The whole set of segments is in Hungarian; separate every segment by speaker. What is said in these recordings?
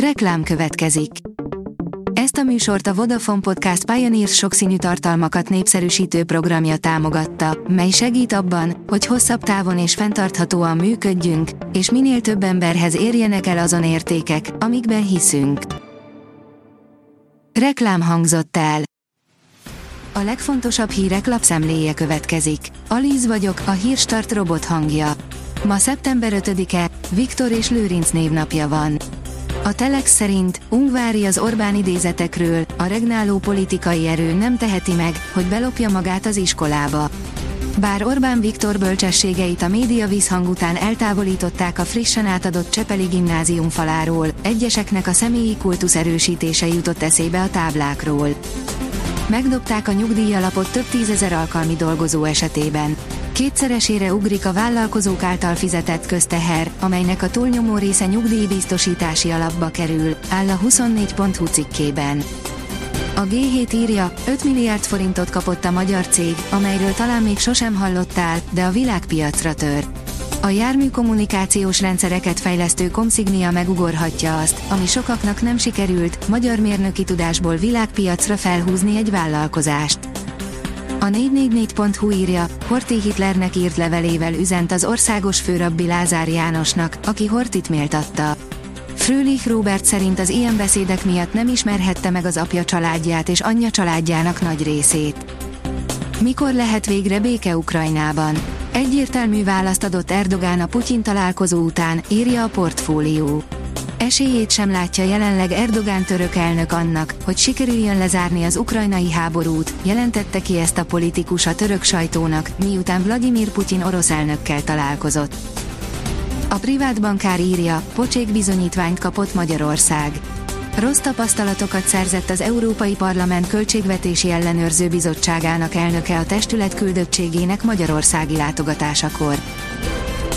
Speaker 1: Reklám következik. Ezt a műsort a Vodafone Podcast Pioneers sokszínű tartalmakat népszerűsítő programja támogatta, mely segít abban, hogy hosszabb távon és fenntarthatóan működjünk, és minél több emberhez érjenek el azon értékek, amikben hiszünk. Reklám hangzott el. A legfontosabb hírek lapszemléje következik. Alíz vagyok, a hírstart robot hangja. Ma szeptember 5-e, Viktor és Lőrinc névnapja van. A Telex szerint Ungvári az Orbán idézetekről, a regnáló politikai erő nem teheti meg, hogy belopja magát az iskolába. Bár Orbán Viktor bölcsességeit a média vízhang után eltávolították a frissen átadott Csepeli gimnázium faláról, egyeseknek a személyi kultusz erősítése jutott eszébe a táblákról. Megdobták a nyugdíjalapot több tízezer alkalmi dolgozó esetében. Kétszeresére ugrik a vállalkozók által fizetett közteher, amelynek a túlnyomó része nyugdíjbiztosítási alapba kerül, áll a 24.hu cikkében. A G7 írja, 5 milliárd forintot kapott a magyar cég, amelyről talán még sosem hallottál, de a világpiacra tör. A jármű kommunikációs rendszereket fejlesztő Comsignia megugorhatja azt, ami sokaknak nem sikerült, magyar mérnöki tudásból világpiacra felhúzni egy vállalkozást. A 444.hu írja, Horti Hitlernek írt levelével üzent az országos főrabbi Lázár Jánosnak, aki Hortit méltatta. Frölich Robert szerint az ilyen beszédek miatt nem ismerhette meg az apja családját és anyja családjának nagy részét. Mikor lehet végre béke Ukrajnában? Egyértelmű választ adott Erdogán a Putyin találkozó után, írja a portfólió. Esélyét sem látja jelenleg Erdogán török elnök annak, hogy sikerüljön lezárni az ukrajnai háborút, jelentette ki ezt a politikus a török sajtónak, miután Vladimir Putyin orosz elnökkel találkozott. A privát bankár írja, pocsék bizonyítványt kapott Magyarország. Rossz tapasztalatokat szerzett az Európai Parlament Költségvetési Ellenőrző Bizottságának elnöke a testület küldöttségének magyarországi látogatásakor.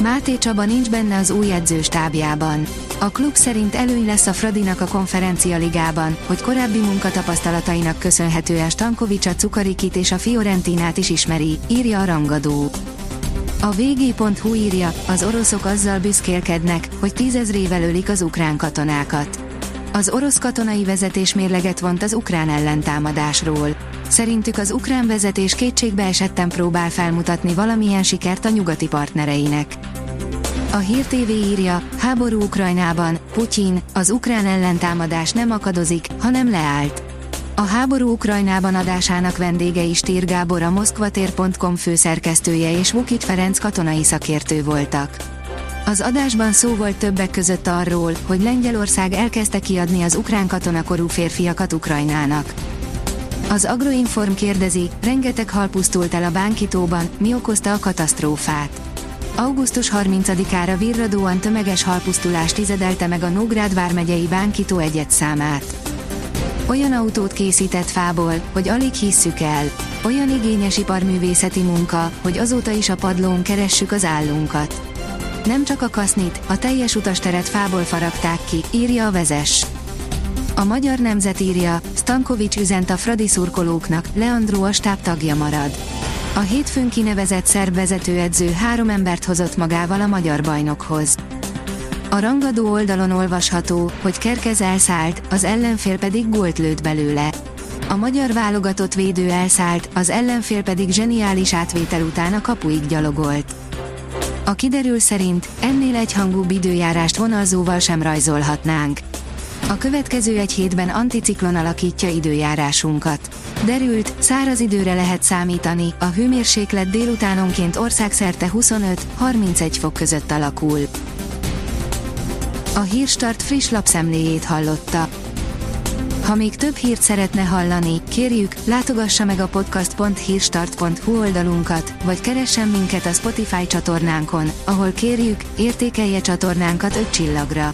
Speaker 1: Máté Csaba nincs benne az új edzőstábjában. A klub szerint előny lesz a Fradinak a konferencia ligában, hogy korábbi munkatapasztalatainak köszönhetően Stankovics a Cukarikit és a Fiorentinát is ismeri, írja a rangadó. A vg.hu írja, az oroszok azzal büszkélkednek, hogy tízezrével ölik az ukrán katonákat. Az orosz katonai vezetés mérleget vont az ukrán ellentámadásról. Szerintük az ukrán vezetés kétségbe esetten próbál felmutatni valamilyen sikert a nyugati partnereinek. A Hír TV írja, háború Ukrajnában, Putyin, az ukrán ellentámadás nem akadozik, hanem leállt. A háború Ukrajnában adásának vendége is Tír Gábor a moszkvatér.com főszerkesztője és Vukic Ferenc katonai szakértő voltak. Az adásban szó volt többek között arról, hogy Lengyelország elkezdte kiadni az ukrán katonakorú férfiakat Ukrajnának. Az Agroinform kérdezi, rengeteg hal pusztult el a bánkitóban, mi okozta a katasztrófát. Augusztus 30-ára virradóan tömeges halpusztulás tizedelte meg a Nógrád vármegyei bánkító egyet számát. Olyan autót készített fából, hogy alig hisszük el. Olyan igényes iparművészeti munka, hogy azóta is a padlón keressük az állunkat. Nem csak a kasznit, a teljes utasteret fából faragták ki, írja a vezes. A magyar nemzet írja, Stankovics üzent a Fradi szurkolóknak, Leandro a stáb tagja marad. A hétfőn kinevezett szerb vezetőedző három embert hozott magával a magyar bajnokhoz. A rangadó oldalon olvasható, hogy Kerkez elszállt, az ellenfél pedig gólt lőtt belőle. A magyar válogatott védő elszállt, az ellenfél pedig zseniális átvétel után a kapuig gyalogolt. A kiderül szerint ennél egyhangú időjárást vonalzóval sem rajzolhatnánk. A következő egy hétben anticiklon alakítja időjárásunkat. Derült, száraz időre lehet számítani, a hőmérséklet délutánonként országszerte 25-31 fok között alakul. A Hírstart friss lapszemléjét hallotta. Ha még több hírt szeretne hallani, kérjük, látogassa meg a podcast.hírstart.hu oldalunkat, vagy keressen minket a Spotify csatornánkon, ahol kérjük, értékelje csatornánkat 5 csillagra.